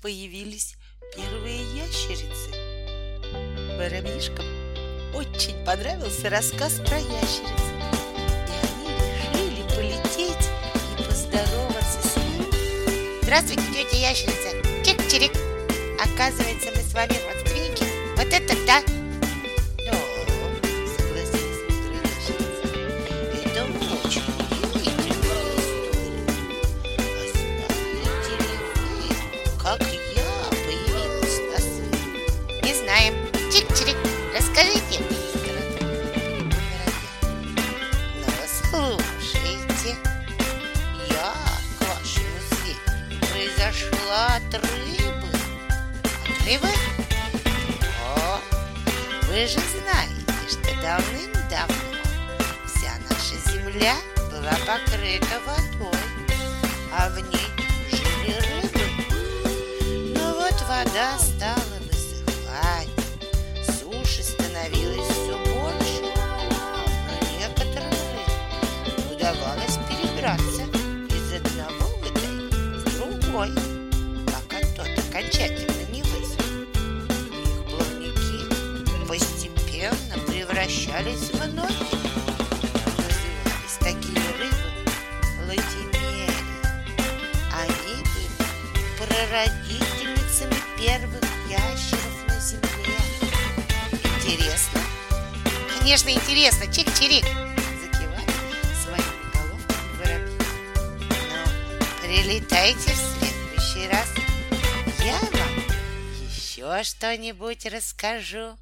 появились первые ящерицы. Воробьишкам очень понравился рассказ про ящериц, и они решили полететь и поздороваться с ним. Здравствуйте, тетя ящерица. Чик-чирик. Оказывается, мы с вами родственники. Вот это! Да, от рыбы. От рыбы? О, вы же знаете, что давным-давно вся наша земля была покрыта водой, а в ней жили рыбы. Но вот вода стала высыхать, суши становилось все больше, но некоторым рыбам удавалось перебраться из одного водоема в другой, превращались в ноги. Назывались такие рыбы ладемери. Они были прародительницами первых ящеров на земле. Интересно? Конечно, интересно. Чик-чирик. Закивали своими головками воробьи. Но прилетайте в следующий раз. Я вам еще что-нибудь расскажу.